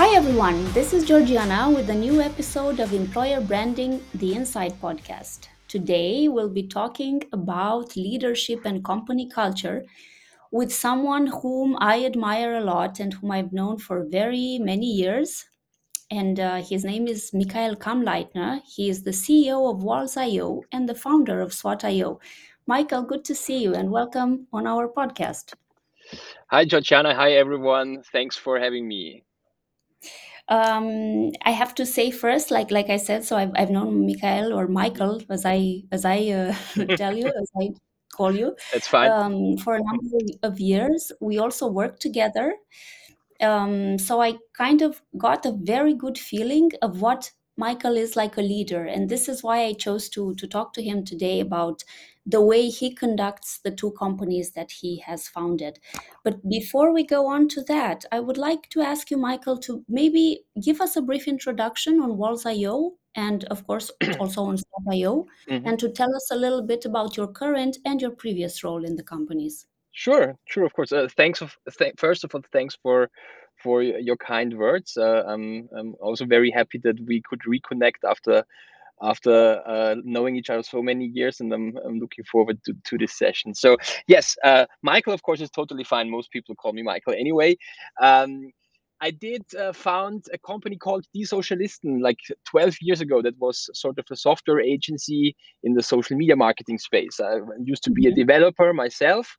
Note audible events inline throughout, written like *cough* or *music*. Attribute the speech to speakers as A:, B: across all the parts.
A: Hi everyone, this is Georgiana with a new episode of Employer Branding The Inside podcast. Today we'll be talking about leadership and company culture with someone whom I admire a lot and whom I've known for very many years. And uh, his name is Michael Kamleitner. He is the CEO of Walls.io and the founder of Swat.io. Michael, good to see you and welcome on our podcast.
B: Hi, Georgiana. Hi, everyone. Thanks for having me.
A: Um, I have to say first, like like I said, so I've, I've known Michael or Michael, as I as I uh, *laughs* tell you, as I call you, *laughs*
B: That's fine.
A: um, for a number of years. We also worked together, um, so I kind of got a very good feeling of what Michael is like a leader, and this is why I chose to to talk to him today about the way he conducts the two companies that he has founded. But before we go on to that, I would like to ask you, Michael, to maybe give us a brief introduction on Walls.io and, of course, *clears throat* also on Swat.io,
B: Mhm.
A: and to tell us a little bit about your current and your previous role in the companies.
B: Sure, sure, of course. Uh, thanks of th- first of all, thanks for for your kind words. Uh, I'm I'm also very happy that we could reconnect after after uh, knowing each other so many years, and I'm, I'm looking forward to, to this session. So yes, uh, Michael, of course, is totally fine. Most people call me Michael anyway. Um, I did uh, found a company called Die Sozialisten like 12 years ago. That was sort of a software agency in the social media marketing space. I used to be a
A: Mhm.
B: developer myself,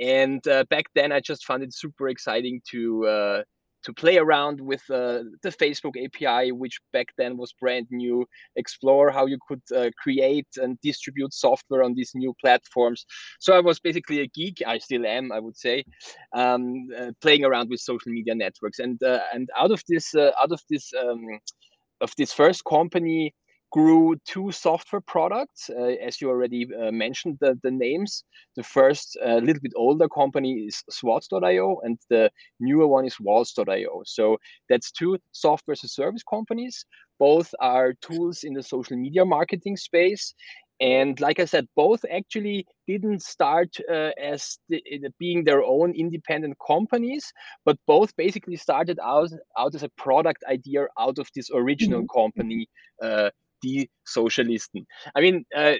B: and uh, back then I just found it super exciting to uh, to play around with uh, the Facebook API, which back then was brand new. Explore how you could uh, create and distribute software on these new platforms. So I was basically a geek. I still am, I would say, um, uh, playing around with social media networks. And uh, and out of this uh, out of this um, of this first company grew two software products, uh, as you already uh, mentioned the, the names. The first, a uh, little bit older company is Swat.io, and the newer one is Walls.io. So that's two software as a service companies. Both are tools in the social media marketing space. And like I said, both actually didn't start uh, as the, being their own independent companies, but both basically started out, out as a product idea out of this original
A: Mhm.
B: company, Die Sozialisten. I mean, uh,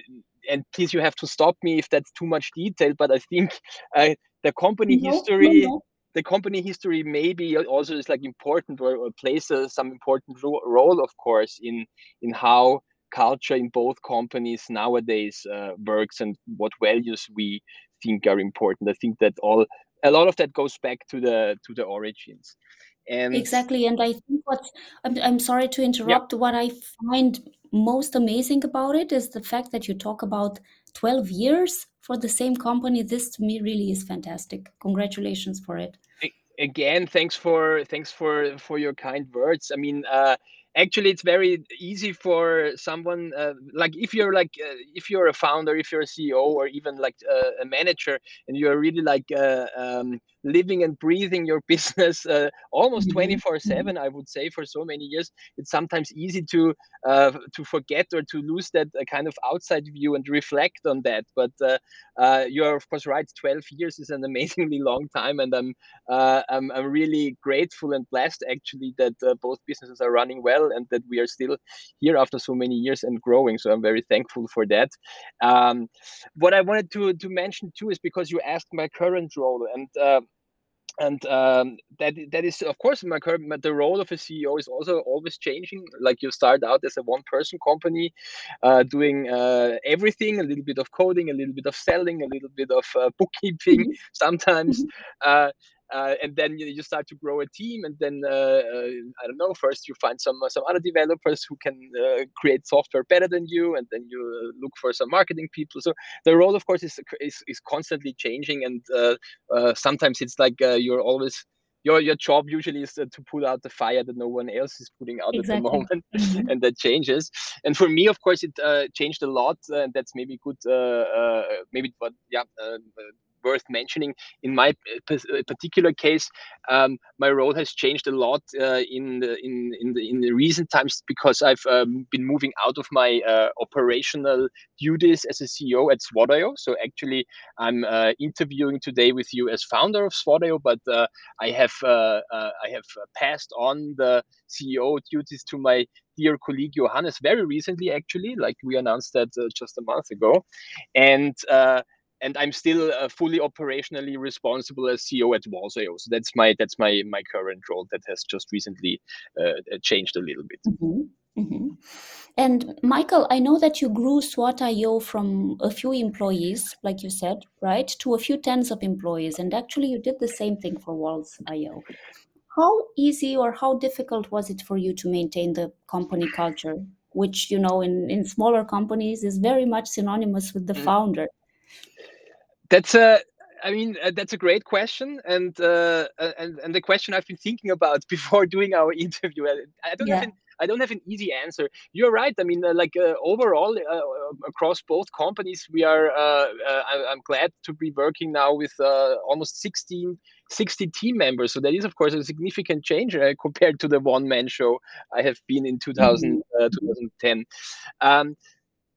B: and please, you have to stop me if that's too much detail, but I think uh, the company
A: No, no,
B: history
A: no.
B: the company history maybe also is like important or, or plays uh, some important ro- role of course in in how culture in both companies nowadays uh, works and what values we think are important i think that all a lot of that goes back to the to the origins and
A: Exactly, and I think what I'm, I'm sorry to
B: yeah
A: interrupt. What I find most amazing about it is the fact that you talk about 12 years for the same company. This to me really is fantastic. Congratulations for it.
B: again thanks for thanks for for your kind words i mean uh actually it's very easy for someone uh, like if you're like uh, if you're a founder if you're a ceo or even like uh, a manager and you're really like uh, um, living and breathing your *laughs* business uh, almost
A: Mhm,
B: 24
A: mhm.
B: 7 i would say for so many years it's sometimes easy to uh, to forget or to lose that uh, kind of outside view and reflect on that but uh, uh, you're of course right 12 years is an *laughs* amazingly long time and i'm uh, I'm, I'm really grateful and blessed actually that uh, both businesses are running well and that we are still here after so many years and growing. So I'm very thankful for that. Um, what I wanted to to mention too is because you asked my current role and. Uh, and um, that that is of course my current the role of a ceo is also always changing. Like you start out as a one person company uh, doing uh, everything a little bit of coding a little bit of selling a little bit of uh, bookkeeping
A: Mhm,
B: sometimes.
A: Mhm.
B: Uh, uh, and then you, you start to grow a team and then uh, uh, i don't know first you find some some other developers who can uh, create software better than you and then you uh, look for some marketing people so the role of course is is, is constantly changing and uh, uh, sometimes it's like uh, you're always your your job usually is uh, to put out the fire that no one else is putting out at the
A: Exactly.
B: moment
A: Mhm. *laughs*
B: and that changes and for me of course it uh, changed a lot uh, and that's maybe good uh, uh, maybe but yeah uh, worth mentioning. In my particular case, um, my role has changed a lot uh, in the in in the, in the recent times because I've um, been moving out of my uh, operational duties as a CEO at Swat.io. So actually, I'm uh, interviewing today with you as founder of Swat.io, but uh, I have uh, uh, I have passed on the CEO duties to my dear colleague Johannes very recently, actually, like we announced that just a month ago, and and I'm still uh, fully operationally responsible as CEO at Walls.io. So that's my that's my my current role that has just recently uh, changed a little bit.
A: Mm-hmm. Mm-hmm. And Michael, I know that you grew Swat.io from a few employees, like you said, right, to a few tens of employees, and actually you did the same thing for Walls.io. How easy or how difficult was it for you to maintain the company culture, which you know in in smaller companies is very much synonymous with the mm-hmm. founder?
B: That's a I mean, uh, that's a great question, and uh, and and the question I've been thinking about *laughs* before doing our interview. I don't yeah. have an, I don't have an easy answer. You're right. I mean, uh, like uh, overall uh, across both companies, we are. Uh, I, am glad to be working now with almost 16, 60 team members. So that is, of course, a significant change compared to the one man show I have been in 2000, mm-hmm. 2010. Um,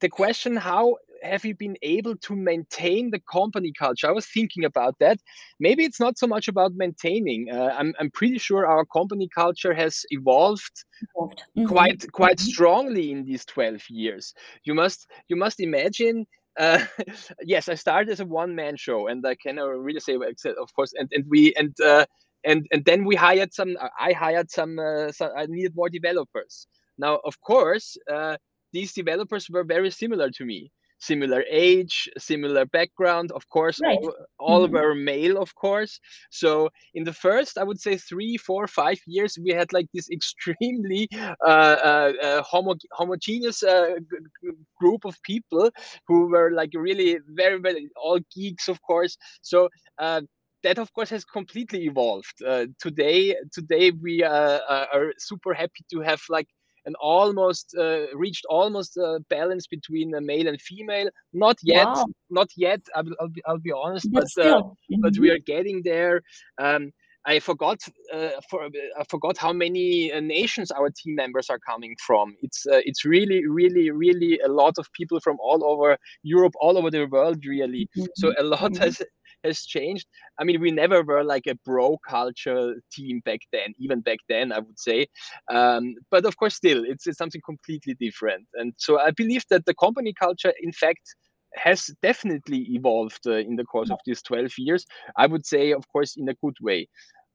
B: the question how have you been able to maintain the company culture? I was thinking about that. Maybe it's not so much about maintaining. Uh, I'm, I'm pretty sure our company culture has evolved, evolved. Mm-hmm. quite quite mm-hmm. strongly in these 12 years. You must you must imagine uh, *laughs* yes, I started as a one-man show, and I can really say, of course, and and we and uh, and and then we hired some. I hired some. Uh, some I needed more developers. Now, of course, uh, these developers were very similar to me similar age, similar background. Of course, right. all, all mm-hmm. were male, of course. So in the first, I would say three, four, five years, we had like this *laughs* extremely uh, uh, uh, homo- homogeneous uh, g- group of people who were like really very, very all geeks, of course. So uh, that of course has completely evolved uh, today today we uh, are super happy to have like and almost uh, reached almost a balance between a male and female. Not yet, wow. not yet. I'll, I'll, be, I'll be honest, but but, uh, mm-hmm. but we are getting there. Um, I forgot uh, for, I forgot how many uh, nations our team members are coming from. It's uh, it's really really really a lot of people from all over Europe, all over the world, really. Mm-hmm. So a lot mm-hmm. has has changed. I mean, we never were like a bro culture team back then, even back then, I would say. Um, but of course, still, it's, it's something completely different. And so I believe that the company culture, in fact, has definitely evolved uh, in the course of these 12 years. I would say, of course, in a good way.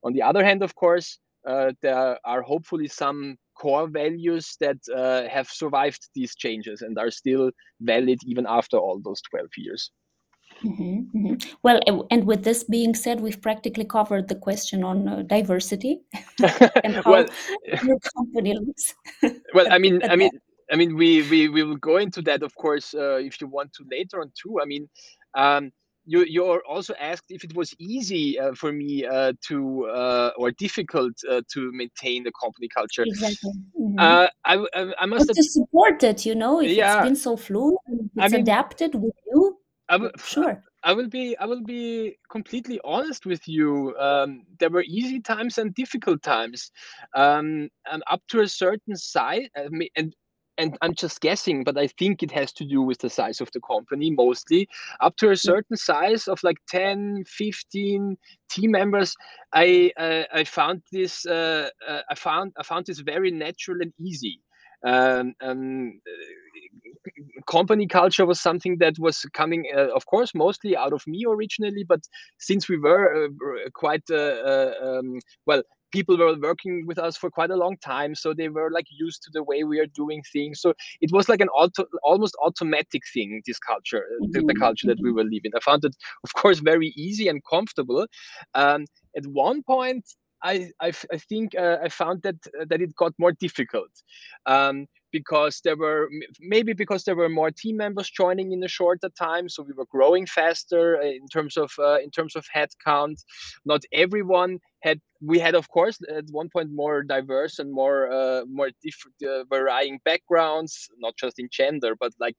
B: On the other hand, of course, uh, there are hopefully some core values that uh, have survived these changes and are still valid even after all those 12 years.
A: Mm-hmm, mm-hmm. Well, and with this being said, we've practically covered the question on uh, diversity *laughs* and how well, *laughs* your company looks. *laughs*
B: well, I mean, I mean, I mean, we, we we will go into that, of course, uh, if you want to later on too. I mean, um, you you also asked if it was easy uh, for me uh, to uh, or difficult uh, to maintain the company culture.
A: Exactly. Mm-hmm.
B: Uh, I, I, I must
A: have, to support it. You know, if yeah. it's been so fluid, it's I mean, adapted with you
B: I will, *laughs* sure. I will be I will be completely honest with you. Um, there were easy times and difficult times, um, and up to a certain size, uh, and and I'm just guessing, but I think it has to do with the size of the company mostly. Up to a certain size of like 10, 15 team members, I uh, I found this uh, uh, I found I found this very natural and easy. Um, um, company culture was something that was coming, uh, of course, mostly out of me originally. But since we were uh, quite uh, uh, um, well, people were working with us for quite a long time, so they were like used to the way we are doing things. So it was like an auto, almost automatic thing. This culture, mm-hmm. the, the, mm-hmm, culture that we were living. I found it, of course, very easy and comfortable. Um, at one point, I, I, I think uh, I found that uh, that it got more difficult um, because there were maybe because there were more team members joining in a shorter time, so we were growing faster uh, in terms of uh, in terms of headcount. Not everyone had. We had, of course, at one point more diverse and more uh, more different, varying backgrounds, not just in gender, but like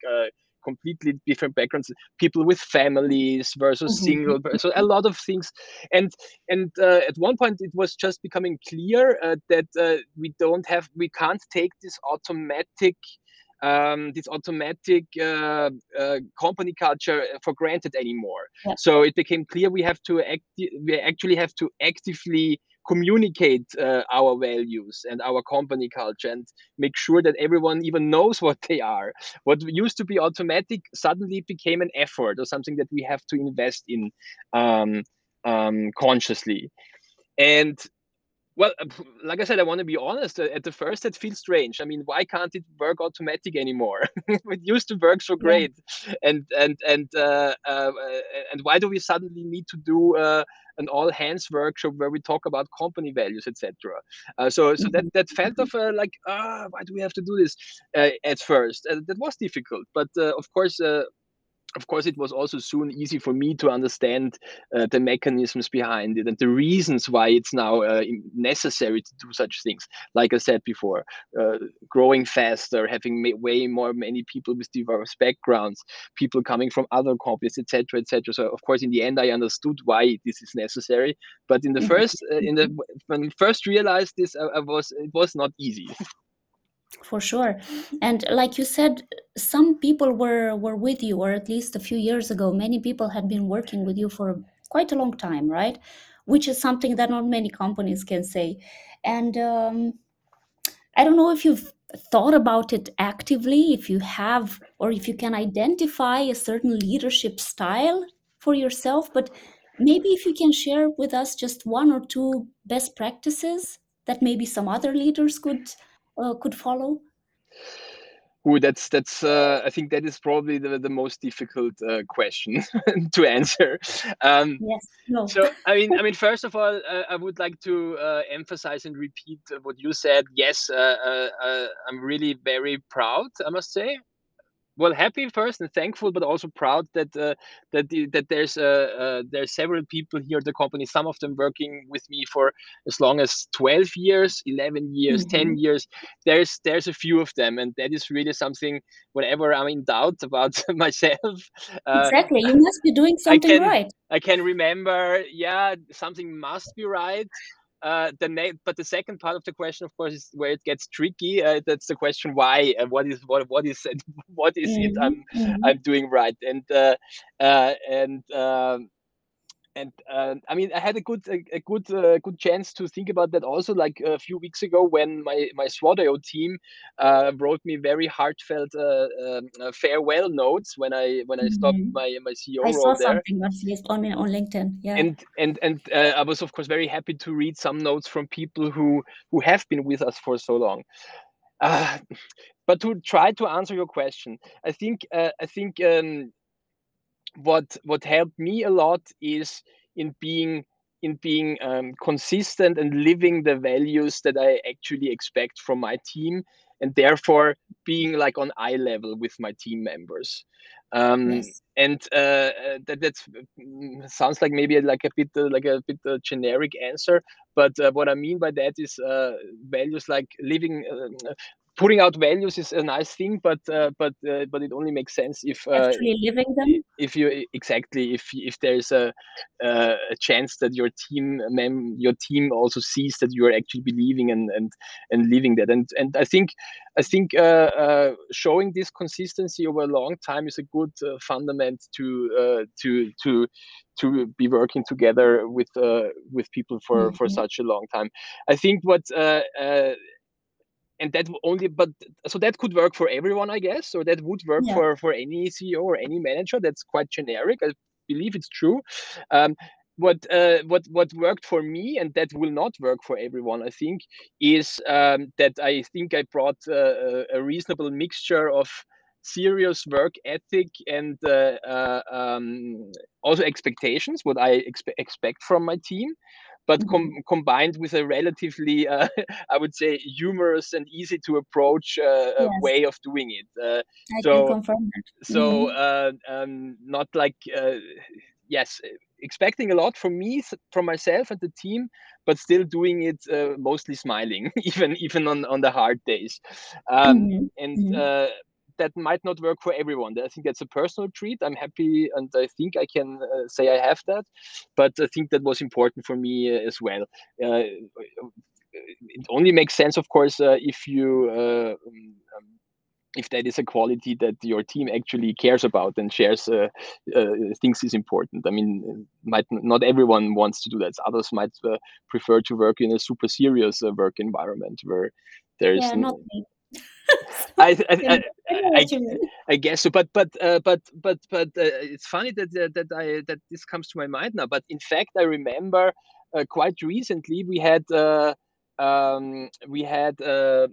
B: completely different backgrounds people with families versus
A: Mhm.
B: single so a lot of things and and uh, at one point it was just becoming clear uh, that uh, we don't have we can't take this automatic um, this automatic uh, uh, company culture for granted anymore.
A: Yeah.
B: So it became clear we have to act, we actually have to actively communicate uh, our values and our company culture and make sure that everyone even knows *laughs* what they are. What used to be automatic suddenly became an effort or something that we have to invest in um, um, consciously. And well, *laughs* like I said, I want to be honest. Uh, at the first, it feels strange. I mean, why can't it work automatic anymore? *laughs* it used to work so
A: Yeah.
B: great, and and and uh, uh, uh, and why do we suddenly need to do uh, an all hands workshop where we talk about company values, etc. Uh, so so that
A: Mhm.
B: that felt of uh, like ah, why do we have to do this uh, at first? Uh, that was difficult, but uh, of course. Of course, it was also soon easy for me to understand uh, the mechanisms behind it and the reasons why it's now uh, necessary to do such things. Like I said before, uh, growing faster, having way more many people with diverse backgrounds, people coming from other companies, etc., etc. So, of course, in the end, I understood why this is necessary. But in the
A: Mhm.
B: first, uh, in the when I first realized this, I, I was it was not easy. *laughs*
A: For sure. And like you said, some people were were with you, or at least a few years ago, many people had been working with you for quite a long time, right? Which is something that not many companies can say. And um, I don't know if you've thought about it actively, if you have, or if you can identify a certain leadership style for yourself, but maybe if you can share with us just one or two best practices that maybe some other leaders could uh, could follow.
B: Ooh, that's that's. Uh, I think that is probably the, the most difficult uh, question *laughs* to answer. Um,
A: Yes. No.
B: so I mean, I mean, first of all, uh, I would like to uh, emphasize and repeat what you said. Yes, uh, uh, I'm really very proud. I must say, well happy first and thankful but also proud that uh, that the, that there's uh, uh, there's several people here at the company some of them working with me for as long as 12 years 11 years 10
A: Mhm.
B: years there's there's a few of them and that is really something whenever i'm in doubt about *laughs* myself uh,
A: Exactly. You must be doing
B: i
A: something
B: can
A: right.
B: i can remember yeah something must be right uh, the na- but the second part of the question, of course, is where it gets tricky. Uh, that's the question why and what is what what is it, *laughs* what is it. I'm
A: Mhm.
B: I'm doing right and uh, uh, and um, and uh, I mean I had a good a, a good uh, good chance to think about that also like a few weeks ago when my my Swat.io team uh, wrote me very heartfelt uh, um, uh, farewell notes when I when I stopped
A: Mhm.
B: my my CEO
A: I saw
B: role there
A: something on Face- on on LinkedIn. Yeah.
B: and and and uh, I was of course very happy to read some notes from people who who have been with us for so long. Uh, but to try to answer your question, I think uh, I think um, what what helped me a lot is in being in being um, consistent and living the values that I actually expect from my team, and therefore being like on eye level with my team members. Um,
A: Yes.
B: and uh, uh, that that's mm, sounds like maybe like a bit uh, like a bit uh, generic answer, but uh, what I mean by that is uh, values like living. Uh, putting out values is a nice thing, but uh, but uh, but it only makes sense if uh,
A: Actually living them.
B: if you exactly if if there's a uh, a chance that your team mem your team also sees that you are actually believing and and and living that and and I think I think uh, uh, showing this consistency over a long time is a good uh, fundament to uh, to to to be working together with uh, with people for for
A: Mhm.
B: such a long time. I think what uh, uh, and that only but so that could work for everyone i guess. Or that would work
A: Yeah.
B: for for any ceo or any manager. That's quite generic. I believe it's true. Um, what uh, what what worked for me and that will not work for everyone i think is um, that i think i brought uh, a, a reasonable mixture of serious work ethic and uh, uh, um, also expectations what i expe- expect from my team but com-
A: Mhm.
B: combined with a relatively uh, *laughs* I would say humorous and easy to approach uh, uh,
A: Yes.
B: way of doing it. Uh,
A: I can
B: so
A: confirm that.
B: so
A: Mhm.
B: uh, um, not like uh, yes, expecting a lot from me, from myself and the team, but still doing it uh, mostly smiling, *laughs* even even on on the hard days. Um,
A: Mhm.
B: and
A: Mhm.
B: uh, that might not work for everyone. I think that's a personal treat. I'm happy, and I think I can uh, say I have that. But I think that was important for me uh, as well. Uh, it only makes sense, of course, uh, if you uh, um, if that is a quality that your team actually cares about and shares uh, uh, thinks is important. I mean, might not everyone wants to do that. Others might uh, prefer to work in a super serious uh, work environment where there's.
A: Yeah, not me.
B: I, I, *laughs* I, I, guess so, but but uh, but but but uh, it's funny that that I that this comes to my mind now. But in fact, I remember quite recently we had um, we had uh,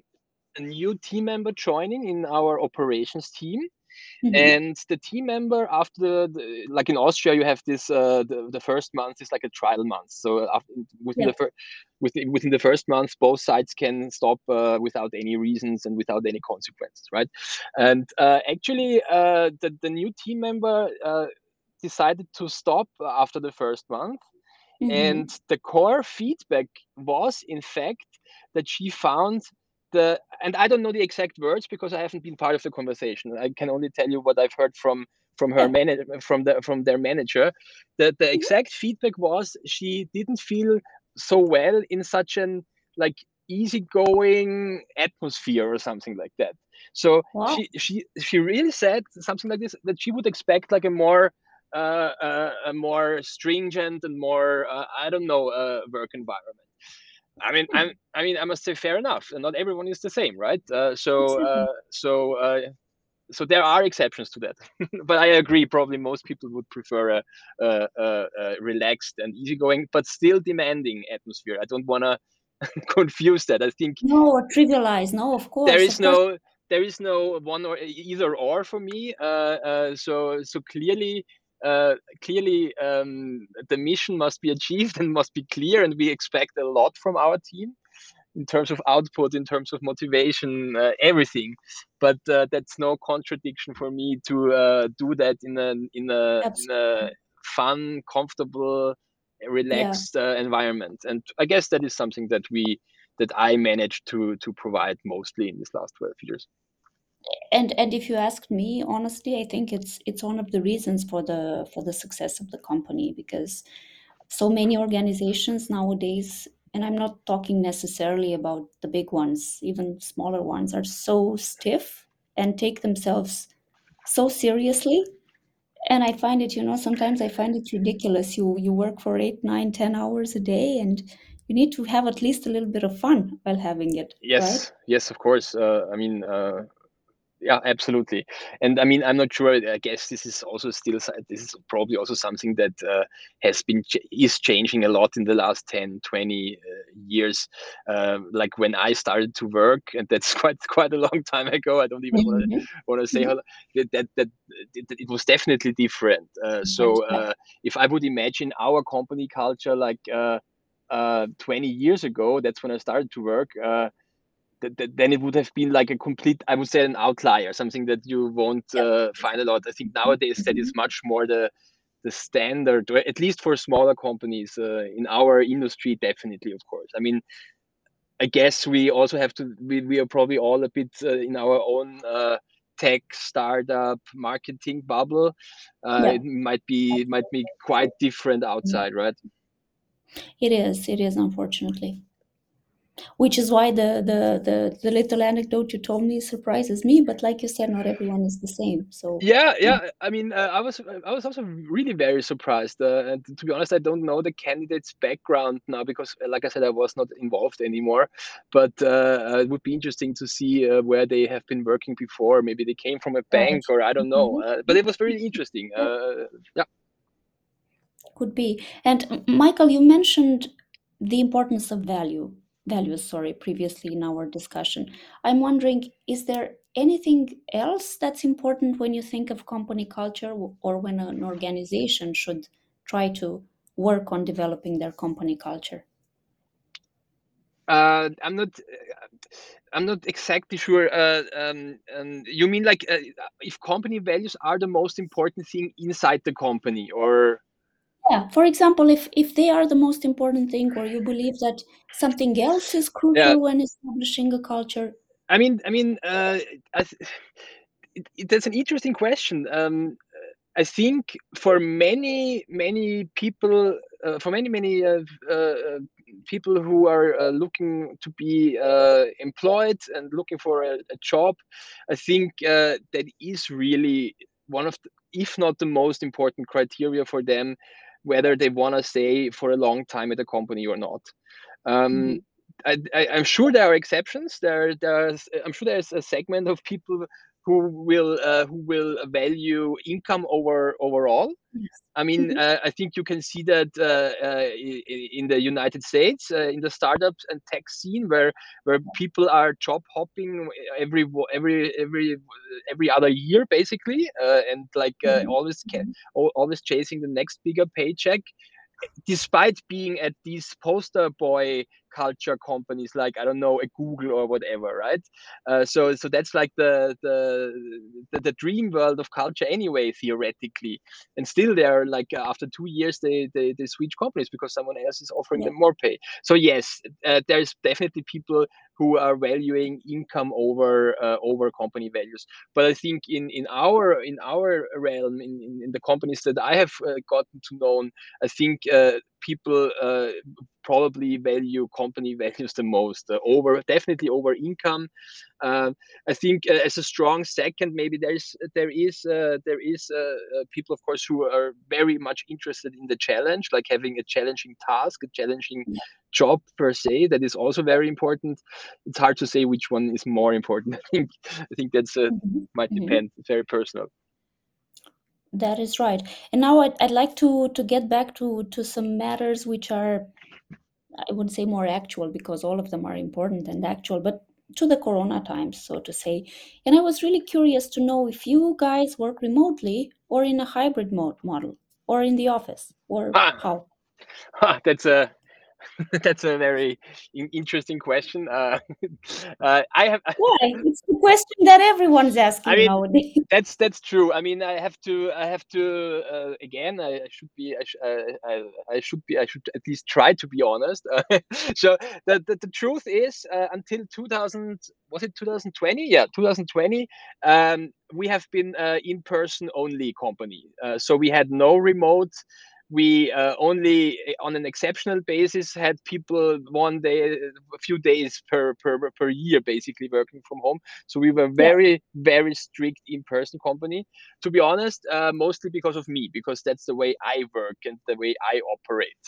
B: a new team member joining in our operations team. Mm-hmm. And the team member after the, like in Austria, you have this uh, the, the first month is like a trial month. So after, within yeah. the first within, within the first month, both sides can stop uh, without any reasons and without any consequences, right? And uh, actually, uh, the the new team member uh, decided to stop after the first month Mm-hmm. And the core feedback was, in fact, that she found the, and I don't know the exact words because I haven't been part of the conversation. I can only tell you what I've heard from from her manager, from the from their manager. That the mm-hmm. exact feedback was she didn't feel so well in such an like easygoing atmosphere or something like that. So wow. she she she really said something like this that she would expect like a more uh, uh, a more stringent and more uh, I don't know uh, work environment. I mean, I'm, I mean, I must say, fair enough. And not everyone is the same, right? Uh, so, uh, so, uh, so there are exceptions to that. *laughs* but I agree. Probably most people would prefer a, a, a, a relaxed and easygoing, but still demanding atmosphere. I don't want to *laughs* confuse that. I think
A: no, or trivialize. No, of course.
B: There is
A: course.
B: no, there is no one or either or for me. so, so clearly uh, clearly um, the mission must be achieved *laughs* and must be clear, and we expect a lot from our team in terms of output, in terms of motivation, uh, everything. But uh, that's no contradiction for me to uh, do that in a in a, in a fun, comfortable, relaxed yeah. Uh, environment. And I guess that is something that we that I managed to to provide mostly in these last twelve years
A: and and if you ask me honestly i think it's it's one of the reasons for the for the success of the company because so many organizations nowadays and i'm not talking necessarily about the big ones even smaller ones are so stiff and take themselves so seriously. And i find it you know sometimes i find it ridiculous. You you work for eight nine ten hours a day and you need to have at least a little bit of fun while having it
B: yes.
A: right?
B: yes of course. Uh, i mean uh, yeah absolutely. And i mean i'm not sure i guess this is also still this is probably also something that uh, has been is changing a lot in the last 10 20 uh, years. Uh, like when i started to work and that's *laughs* quite quite a long time ago i don't even mm-hmm. want to say how that that, that it, it, was definitely different. Uh, so uh, if i would imagine our company culture like uh, 20 years ago that's when i started to work th- th- then it would have been like a complete, I would say, an outlier, something that you won't uh, find a lot. I think nowadays that is mm-hmm. much more the the standard, at least for smaller companies uh, in our industry. Definitely, of course. I mean, I guess we also have to. We, we are probably all a bit uh, in our own uh, tech startup marketing bubble. Uh, yeah. It might be it might be quite different outside, right?
A: It is. It is unfortunately which is why the, the the the little anecdote you told me surprises me but like you said not everyone is the same so.
B: Yeah yeah i mean uh, i was i was also really very surprised uh, and to be honest i don't know the candidate's background now because uh, like i said i was not involved anymore but uh, it would be interesting to see uh, where they have been working before. Maybe they came from a bank or i don't know mm-hmm. Uh, but it was very interesting yeah.
A: Could be. And michael you mentioned the importance of value values sorry previously in our discussion. I'm wondering is there anything else that's important when you think of company culture or when an organization should try to work on developing their company culture?
B: Uh, i'm not i'm not exactly sure uh, um, um, you mean like uh, if company values are the most important thing inside the company or
A: yeah for example if if they are the most important thing or you believe that something else is crucial yeah. when establishing a culture
B: i mean i mean uh, I it, it, that's an interesting question. Um, I think for many many people, uh, for many many uh, uh, people who are uh, looking to be uh, employed and looking for a, a job, I think uh, that is really one of, the, if not the most important criteria for them, whether they want to stay for a long time at a company or not. Um, mm-hmm. I, am sure there are exceptions. There, there's, I'm sure there's a segment of people who will uh, who will value income over overall. Yes. I mean, mm-hmm. uh, I think you can see that uh, uh in the United States, uh, in the startups and tech scene, where where people are job hopping every every every every other year, basically, uh, and like mm-hmm. always mm-hmm. always chasing the next bigger paycheck despite being at these poster boy culture companies like I don't know a Google or whatever, right? Uh, so so that's like the, the, the the dream world of culture anyway, theoretically. And still, they're like uh, after two years they, they they switch companies because someone else is offering yeah. them more pay. So yes, uh, there's definitely people who are valuing income over uh, over company values. But I think in in our in our realm in, in, in the companies that I have uh, gotten to know, I think uh, people uh, probably value company *laughs* values the most uh, over definitely over income uh, i think uh, as a strong second maybe there's there is uh, there is uh, people of course who are very much interested in the challenge like having a challenging task a challenging job per se that is also very important it's hard to say which one is more important *laughs* i think i think that's mm-hmm. might mm-hmm. depend mm-hmm. very personal
A: that is right. And now I'd, I'd like to to get back to to some matters which are, I wouldn't say more actual because all of them are important and actual, but to the corona times, so to say. And I was really curious to know if you guys work remotely or in a hybrid mode model or in the office or ah, how.
B: Ah, that's a *laughs* That's a very interesting question. Uh, *laughs* uh, I have. *laughs*
A: Why? It's the question that everyone's asking I mean, nowadays.
B: That's that's true. I mean, I have to. I have to. Uh, again, I, I, should be. I, sh uh, I, I, should be. I should at least try to be honest. so the, the, the truth is, uh, until 2000, was it 2020? Yeah, 2020. Um, we have been uh, in person only company. so we had no remote we uh, only eh, on an exceptional basis had people one day a few days per per, per year basically working from home so we were very yeah. very strict in-person company to be honest uh, mostly because of me because that's the way i work and the way i operate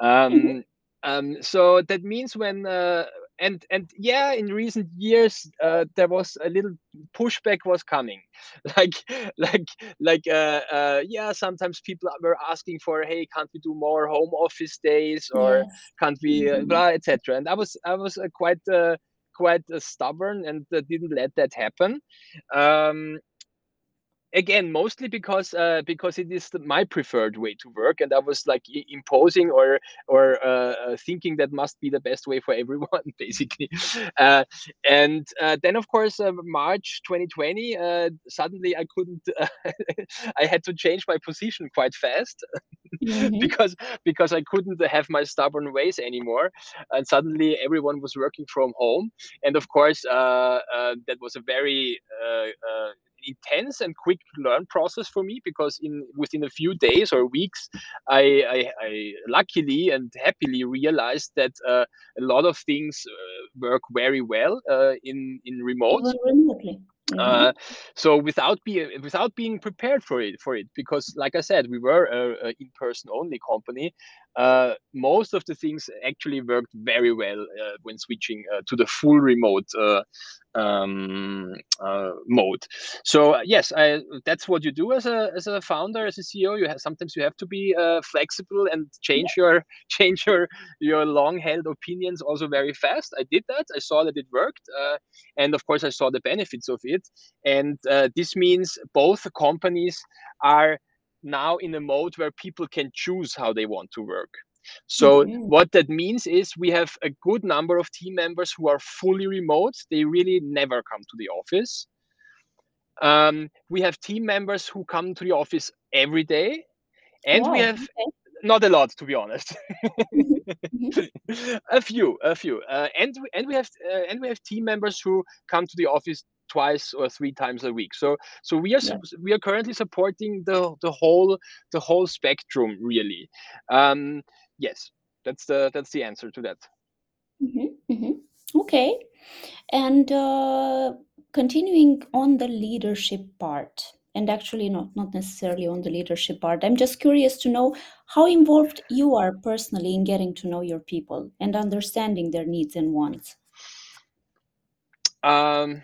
B: um, mm-hmm. um, so that means when uh, and and yeah in recent years uh, there was a little pushback was coming *laughs* like like like uh, uh, yeah sometimes people were asking for hey can't we do more home office days or yes. can't we uh, mm-hmm. blah etc and i was i was uh, quite uh, quite stubborn and didn't let that happen um, again mostly because uh, because it is my preferred way to work and i was like imposing or or uh, uh, thinking that must be the best way for *laughs* everyone basically uh, and uh, then of course uh, march 2020 suddenly i couldn't *laughs* i had to change my position quite fast *laughs* mm-hmm. because because i couldn't have my stubborn ways anymore and suddenly everyone was working from home and of course that was a very intense and quick learn process for me because in within a few days or weeks, I, I, I luckily and happily realized that uh, a lot of things uh, work very well uh, in in remote. remotely. Mm-hmm. Uh, so without being without being prepared for it for it because like I said we were a, a in person only company uh, most of the things actually worked very well uh, when switching uh, to the full remote uh, um, uh, mode. So yes, I, that's what you do as a as a founder, as a CEO. You have sometimes you have to be flexible and change your *laughs* change your your long held opinions also very fast. I did that. I saw that it worked, and of course I saw the benefits of it. And this means both companies are now in a mode where people can choose how they want to work. So mm-hmm. what that means is we have a good number of team members who are fully remote. They really never come to the office. Um, we have team members who come to the office every day, and we have okay. not a lot, to be honest. Mm-hmm. *laughs* a few, a few, uh, and and we have uh, and we have team members who come to the office twice or three times a week. So so we are
A: Yeah.
B: we are currently supporting the the whole the whole spectrum really. Um, yes, that's the that's the answer to that.
A: Mhm, mhm. Okay. And uh, continuing on the leadership part, and actually not not necessarily on the leadership part, I'm just curious to know how involved you are personally in getting to know your people and understanding their needs and wants.
B: Um,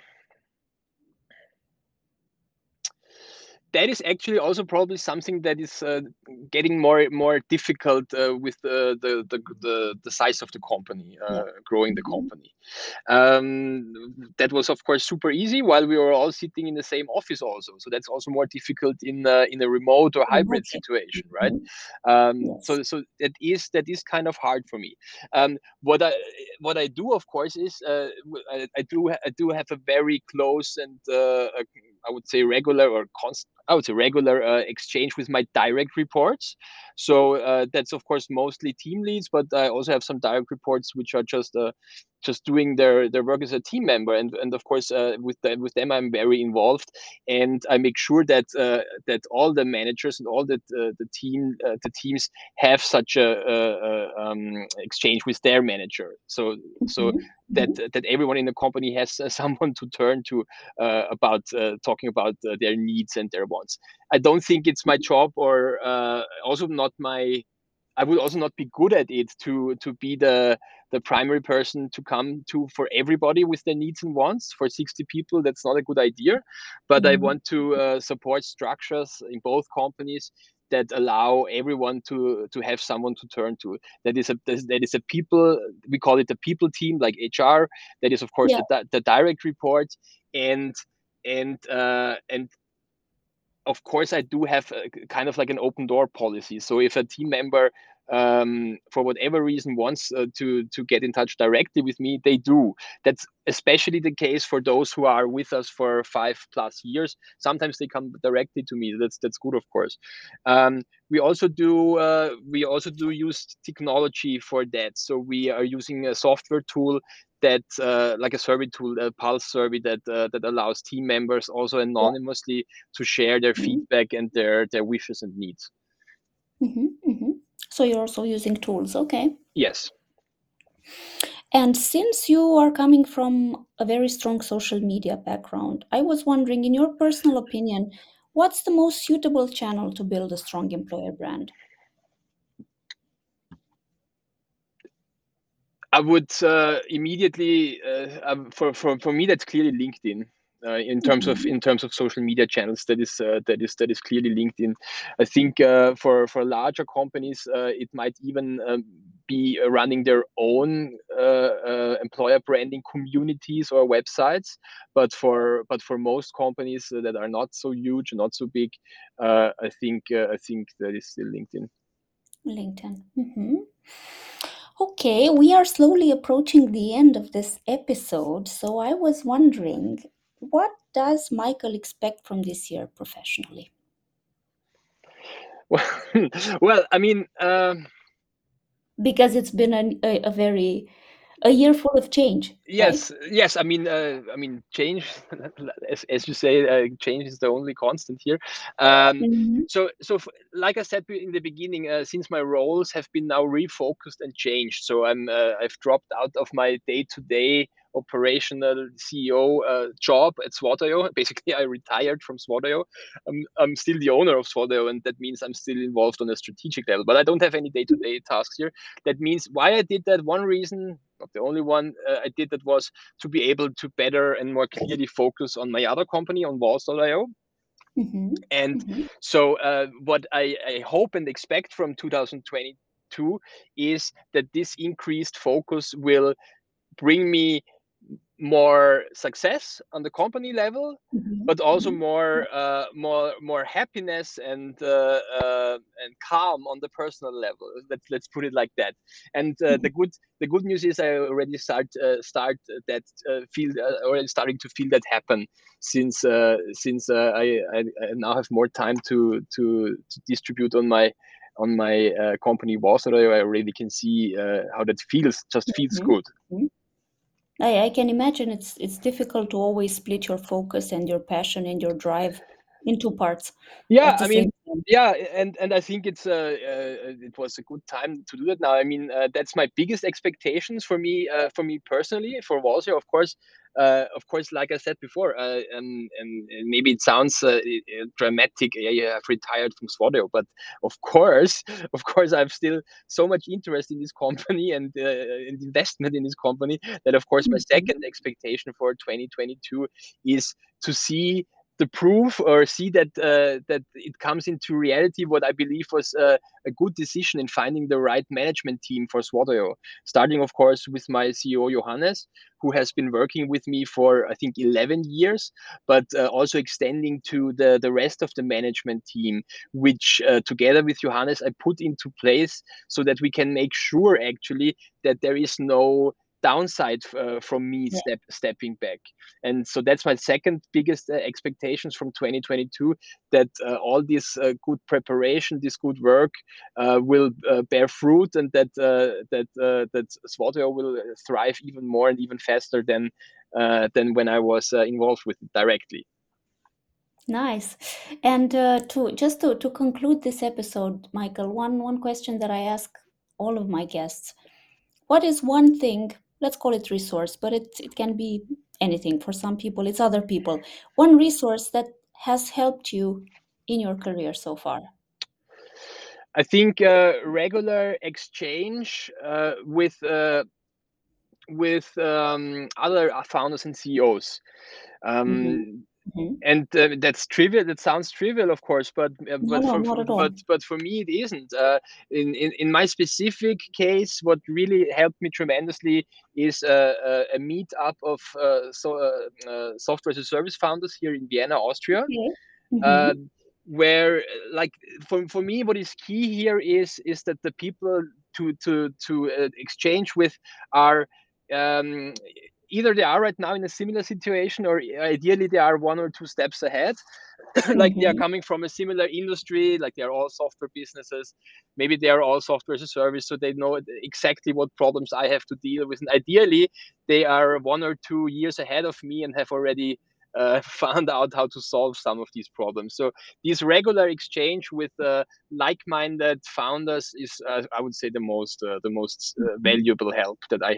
B: that is actually also probably something that is uh, getting more more difficult uh, with the, the the, the size of the company uh, growing the
A: Mhm.
B: company um, that was of course super easy while we were all sitting in the same office also so that's also more difficult in uh, in a remote or hybrid situation right
A: Mhm.
B: um,
A: Yes.
B: so so that is that is kind of hard for me um, what i what i do of course is uh, I, I do i do have a very close and uh, i would say regular or constant I would say regular uh, exchange with my direct reports. So uh, that's of course mostly team leads, but I also have some direct reports which are just uh, just doing their their work as a team member. And and of course uh, with them with them I'm very involved, and I make sure that uh, that all the managers and all the uh, the team uh, the teams have such a, a, a um, exchange with their manager. So so
A: Mhm.
B: that
A: Mhm.
B: that everyone in the company has uh, *laughs* someone to turn to uh, about uh, talking about uh, their needs and their wants. I don't think it's my job, or uh, also not my. I would also not be good at it to to be the the primary person to come to for everybody with their needs and wants. For sixty people, that's not a good idea. But I
A: Mhm.
B: want to uh, support structures in both companies that allow everyone to to have someone to turn to that is a that is a people we call it a people team like hr that is of course
A: Yeah.
B: the, the direct report and and uh, and of course i do have a, kind of like an open door policy. So if a team member um, for whatever reason wants uh, to to get in touch directly with me they do. That's especially the case for those who are with us for five plus years. Sometimes they come directly to me. That's that's good of course. Um, we also do uh, we also do use technology for that. So we are using a software tool that uh, like a survey tool a pulse survey that uh, that allows team members also
A: Yeah.
B: anonymously to share their
A: Mhm.
B: feedback and their their wishes and needs
A: Mhm. Mhm. So you're also using tools, okay.
B: yes
A: And since you are coming from a very strong social media background, I was wondering, in your personal opinion, what's the most suitable channel to build a strong employer brand?
B: I would uh, immediately uh, um, for, for for me that's clearly linkedin uh, in terms of
A: Mhm.
B: in terms of social media channels that is uh, that is that is clearly linkedin i think uh, for for larger companies uh, it might even um, be uh, running their own uh, employer branding communities or websites but for but for most companies that are not so huge not so big uh, i think uh, i think that is still linkedin
A: LinkedIn. Mhm. Okay, we are slowly approaching the end of this episode, so I was wondering, what does Michael expect from this year professionally?
B: well, *laughs* well i mean um,
A: Because it's been a, a, a very a year full of change, right?
B: Yes, yes. I mean, uh, I mean, change, *laughs* as, as you say, uh, change is the only constant here. Um,
A: Mhm.
B: so, so f- like I said in the beginning, uh, since my roles have been now refocused and changed, so I'm uh, I've dropped out of my day-to-day operational CEO uh, job at Swat.io. *laughs* Basically, I retired from Swat.io. I'm, I'm still the owner of Swat.io, and that means I'm still involved on a strategic level. But I don't have any day-to-day tasks here. That means why I did that. One reason not the only one uh, I did that was to be able to better and more clearly focus on my other company on Walls.io.
A: Mhm.
B: And
A: Mhm.
B: so, uh, what I, I hope and expect from 2022 is that this increased focus will bring me more success on the company level
A: Mhm.
B: but also
A: Mhm.
B: more uh, more more happiness and uh, uh, and calm on the personal level let's let's put it like that and uh, the
A: Mhm.
B: good the good news is i already start uh, start that uh, feel uh, already starting to feel that happen since uh, since uh, I, I i now have more time to to, to distribute on my on my uh, company was i already can see uh, how that feels just feels
A: Mhm.
B: good
A: Mhm. I, I can imagine it's it's difficult to always split your focus and your passion and your drive in two parts
B: Yeah, I mean,
A: time.
B: yeah, and and I think it's uh, uh, it was a good time to do that now. I mean, uh, that's my biggest expectations for me, uh, for me personally, for Walls.io, of course. Uh, of course, like I said before, uh, and, and maybe it sounds uh, dramatic. Yeah, yeah, I've retired from Swat.io, but of course, *laughs* of course, I've still so much interest in this company and uh, and investment in this company that, of course, my
A: Mhm.
B: second expectation for 2022 is to see the proof or see that uh, that it comes into reality what I believe was uh, a good decision in finding the right management team for Swat.io. Starting, of course, with my CEO Johannes, who has been working with me for I think 11 years, but uh, also extending to the the rest of the management team, which uh, together with Johannes I put into place so that we can make sure actually that there is no downside uh, from me
A: Yeah.
B: step stepping back and so that's my second biggest uh, expectations from 2022 that uh, all this uh, good preparation this good work uh, will uh, bear fruit and that uh, that uh, that Swat.io will thrive even more and even faster than uh, than when I was uh, involved with it directly.
A: Nice. And uh, to just to, to conclude this episode, Michael, one one question that I ask all of my guests. What is one thing, let's call it resource, but it, it can be anything. For some people, it's other people. One resource that has helped you in your career so far.
B: I think uh, regular exchange uh, with uh, with um, other founders and CEOs. Um,
A: hmm
B: and uh, that's trivial that sounds trivial of course but uh, but
A: no,
B: for,
A: not
B: for
A: at all.
B: but but for me it isn't uh, in, in in my specific case what really helped me tremendously is a meet up of uh, so uh, uh, software as a service founders here in vienna austria
A: Okay. hmm
B: uh, where like for, for me what is key here is is that the people to to to uh, exchange with are um, either they are right now in a similar situation or ideally they are one or two steps ahead. *clears throat* Like they are
A: hmm
B: coming from a similar industry like they are all software businesses. Maybe they are all software as a service so they know exactly what problems i have to deal with. And ideally they are one or two years ahead of me and have already uh, *laughs* found out how to solve some of these problems. So this regular exchange with uh, like-minded founders is uh, i would say the most uh, the most uh, valuable help that i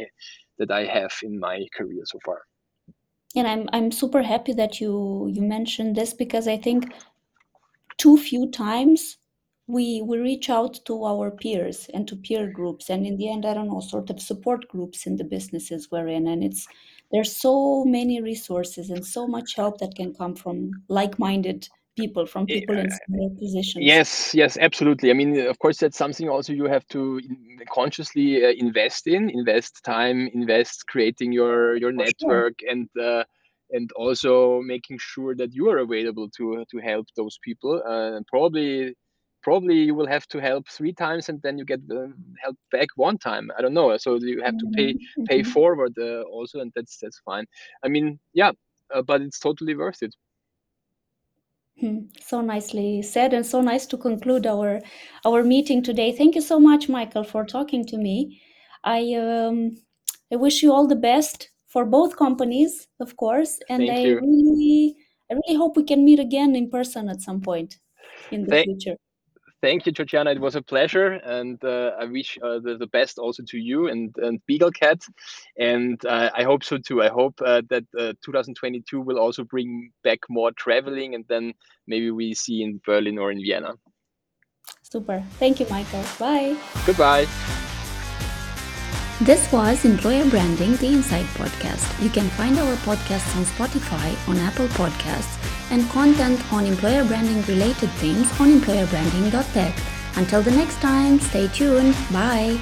B: that i have in my career so far.
A: And I'm I'm super happy that you you mentioned this because I think too few times we we reach out to our peers and to peer groups. And in the end i don't know sort of support groups in the businesses we're in. And it's there's so many resources and so much help that can come from like-minded people from people in similar positions
B: Yes, yes, absolutely. I mean, of course, that's something also you have to consciously uh, invest in, invest time, invest creating your your
A: for sure
B: network, and uh, and also making sure that you are available to to help those people. Uh, and probably probably you will have to help three times, and then you get uh, help back one time. I don't know. So you have to pay
A: Mhm,
B: pay
A: mhm.
B: forward uh, also, and that's that's fine. I mean, yeah, uh, but it's totally worth it.
A: Hmm, so nicely said and so nice to conclude our our meeting today thank you so much michael for talking to me i um i wish you all the best for both companies of course and
B: Thank
A: i
B: you.
A: really i really hope we can meet again in person at some point in the
B: Thank
A: future
B: Thank you, Georgiana. It was a pleasure, and uh, I wish uh, the, the best also to you and and Beagle Cat, and uh, I hope so too. I hope uh, that uh, 2022 will also bring back more traveling, and then maybe we see in Berlin or in Vienna.
A: super thank you michael bye
B: Goodbye.
A: This was Employer Branding, the Inside Podcast. You can find our podcasts on Spotify, on Apple Podcasts, and content on employer branding related things on employerbranding.tech. Until the next time, stay tuned. Bye.